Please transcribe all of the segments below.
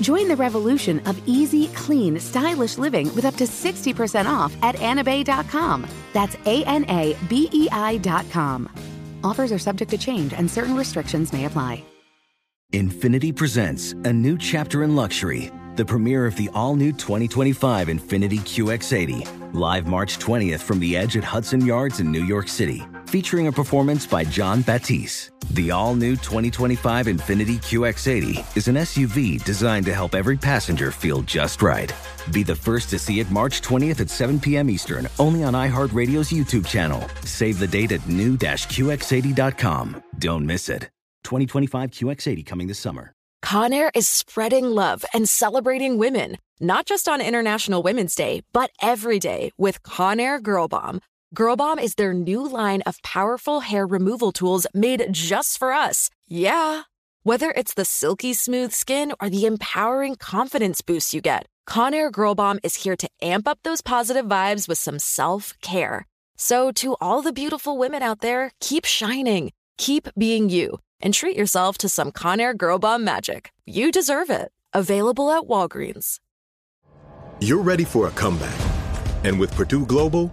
Join the revolution of easy, clean, stylish living with up to 60% off at anabei.com. That's A N A B E I.com. Offers are subject to change and certain restrictions may apply. Infiniti presents a new chapter in luxury, the premiere of the all new 2025 Infiniti QX80, live March 20th from the edge at Hudson Yards in New York City, featuring a performance by John Batiste. The all new 2025 Infiniti QX80 is an SUV designed to help every passenger feel just right. Be the first to see it March 20th at 7 p.m. Eastern, only on iHeartRadio's YouTube channel. Save the date at new-QX80.com. Don't miss it. 2025 QX80 coming this summer. Conair is spreading love and celebrating women, not just on International Women's Day, but every day with Conair Girl Bomb. Girl Bomb is their new line of powerful hair removal tools made just for us. Yeah. Whether it's the silky smooth skin or the empowering confidence boost you get, Conair Girl Bomb is here to amp up those positive vibes with some self care. So, to all the beautiful women out there, keep shining, keep being you, and treat yourself to some Conair Girl Bomb magic. You deserve it. Available at Walgreens. You're ready for a comeback. And with Purdue Global,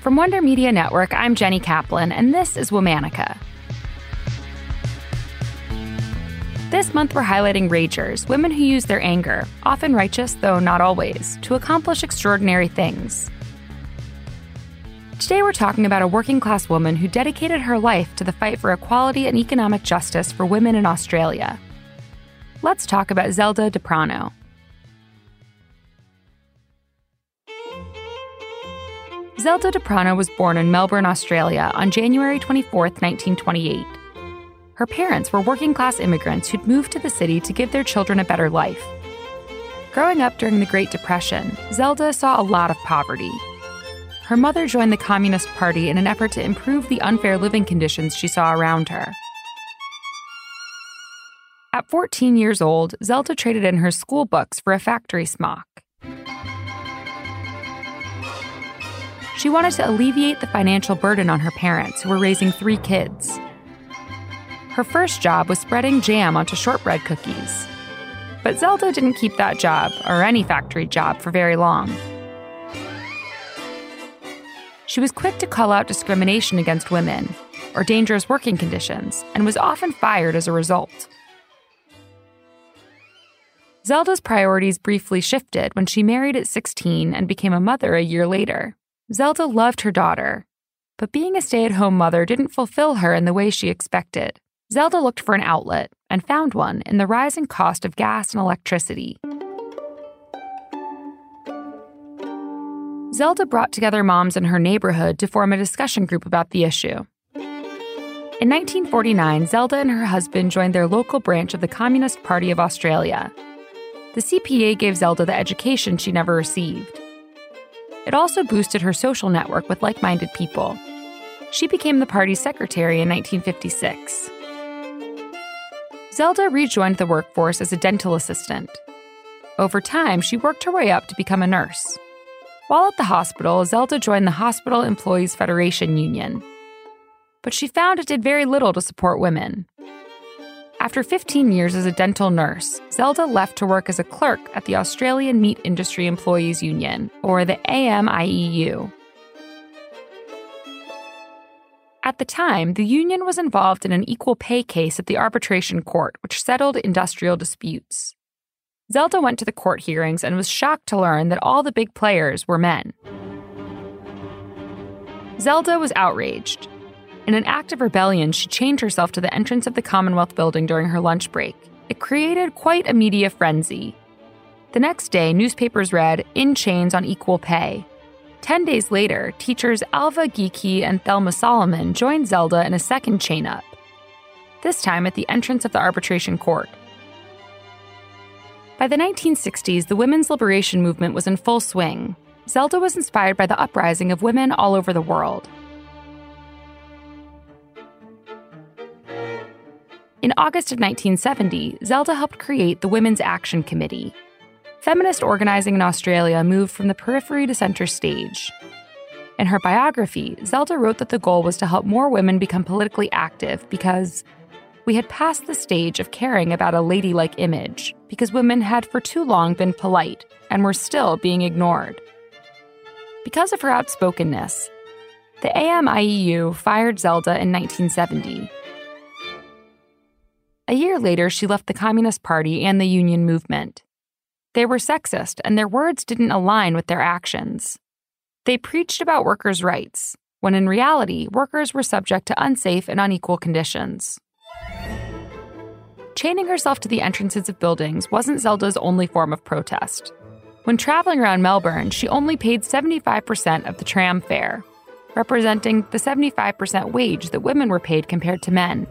From Wonder Media Network, I'm Jenny Kaplan, and this is Womanica. This month, we're highlighting ragers, women who use their anger, often righteous, though not always, to accomplish extraordinary things. Today, we're talking about a working class woman who dedicated her life to the fight for equality and economic justice for women in Australia. Let's talk about Zelda de Zelda D'Aprano was born in Melbourne, Australia on January 24, 1928. Her parents were working class immigrants who'd moved to the city to give their children a better life. Growing up during the Great Depression, Zelda saw a lot of poverty. Her mother joined the Communist Party in an effort to improve the unfair living conditions she saw around her. At 14 years old, Zelda traded in her school books for a factory smock. She wanted to alleviate the financial burden on her parents, who were raising three kids. Her first job was spreading jam onto shortbread cookies. But Zelda didn't keep that job, or any factory job, for very long. She was quick to call out discrimination against women, or dangerous working conditions, and was often fired as a result. Zelda's priorities briefly shifted when she married at 16 and became a mother a year later. Zelda loved her daughter, but being a stay at home mother didn't fulfill her in the way she expected. Zelda looked for an outlet and found one in the rising cost of gas and electricity. Zelda brought together moms in her neighborhood to form a discussion group about the issue. In 1949, Zelda and her husband joined their local branch of the Communist Party of Australia. The CPA gave Zelda the education she never received. It also boosted her social network with like minded people. She became the party's secretary in 1956. Zelda rejoined the workforce as a dental assistant. Over time, she worked her way up to become a nurse. While at the hospital, Zelda joined the Hospital Employees Federation Union. But she found it did very little to support women. After 15 years as a dental nurse, Zelda left to work as a clerk at the Australian Meat Industry Employees Union, or the AMIEU. At the time, the union was involved in an equal pay case at the arbitration court, which settled industrial disputes. Zelda went to the court hearings and was shocked to learn that all the big players were men. Zelda was outraged. In an act of rebellion, she chained herself to the entrance of the Commonwealth building during her lunch break. It created quite a media frenzy. The next day, newspapers read, In Chains on Equal Pay. Ten days later, teachers Alva Geikie and Thelma Solomon joined Zelda in a second chain up, this time at the entrance of the arbitration court. By the 1960s, the women's liberation movement was in full swing. Zelda was inspired by the uprising of women all over the world. In August of 1970, Zelda helped create the Women's Action Committee. Feminist organizing in Australia moved from the periphery to center stage. In her biography, Zelda wrote that the goal was to help more women become politically active because we had passed the stage of caring about a ladylike image because women had for too long been polite and were still being ignored. Because of her outspokenness, the AMIEU fired Zelda in 1970 a year later, she left the Communist Party and the union movement. They were sexist, and their words didn't align with their actions. They preached about workers' rights, when in reality, workers were subject to unsafe and unequal conditions. Chaining herself to the entrances of buildings wasn't Zelda's only form of protest. When traveling around Melbourne, she only paid 75% of the tram fare, representing the 75% wage that women were paid compared to men.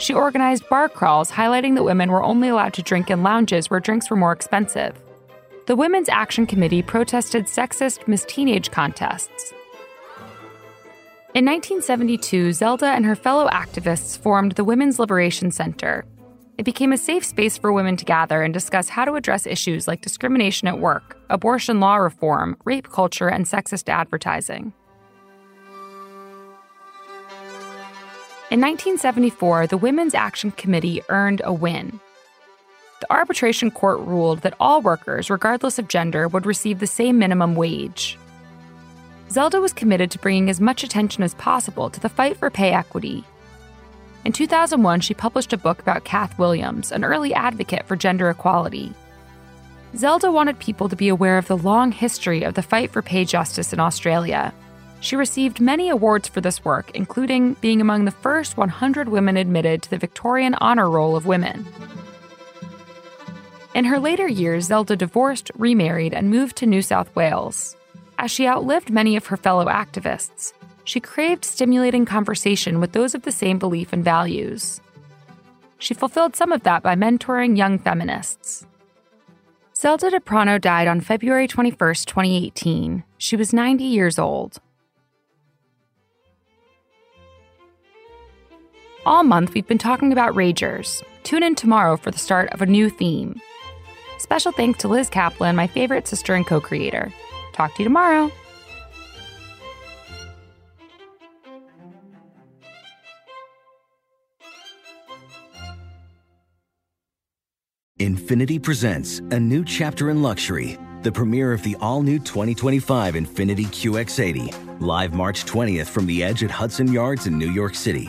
She organized bar crawls highlighting that women were only allowed to drink in lounges where drinks were more expensive. The Women's Action Committee protested sexist Miss Teenage contests. In 1972, Zelda and her fellow activists formed the Women's Liberation Center. It became a safe space for women to gather and discuss how to address issues like discrimination at work, abortion law reform, rape culture, and sexist advertising. In 1974, the Women's Action Committee earned a win. The arbitration court ruled that all workers, regardless of gender, would receive the same minimum wage. Zelda was committed to bringing as much attention as possible to the fight for pay equity. In 2001, she published a book about Kath Williams, an early advocate for gender equality. Zelda wanted people to be aware of the long history of the fight for pay justice in Australia she received many awards for this work, including being among the first 100 women admitted to the Victorian Honor Roll of Women. In her later years, Zelda divorced, remarried, and moved to New South Wales. As she outlived many of her fellow activists, she craved stimulating conversation with those of the same belief and values. She fulfilled some of that by mentoring young feminists. Zelda D'Aprano died on February 21, 2018. She was 90 years old. All month, we've been talking about Ragers. Tune in tomorrow for the start of a new theme. Special thanks to Liz Kaplan, my favorite sister and co creator. Talk to you tomorrow. Infiniti presents a new chapter in luxury, the premiere of the all new 2025 Infiniti QX80, live March 20th from the edge at Hudson Yards in New York City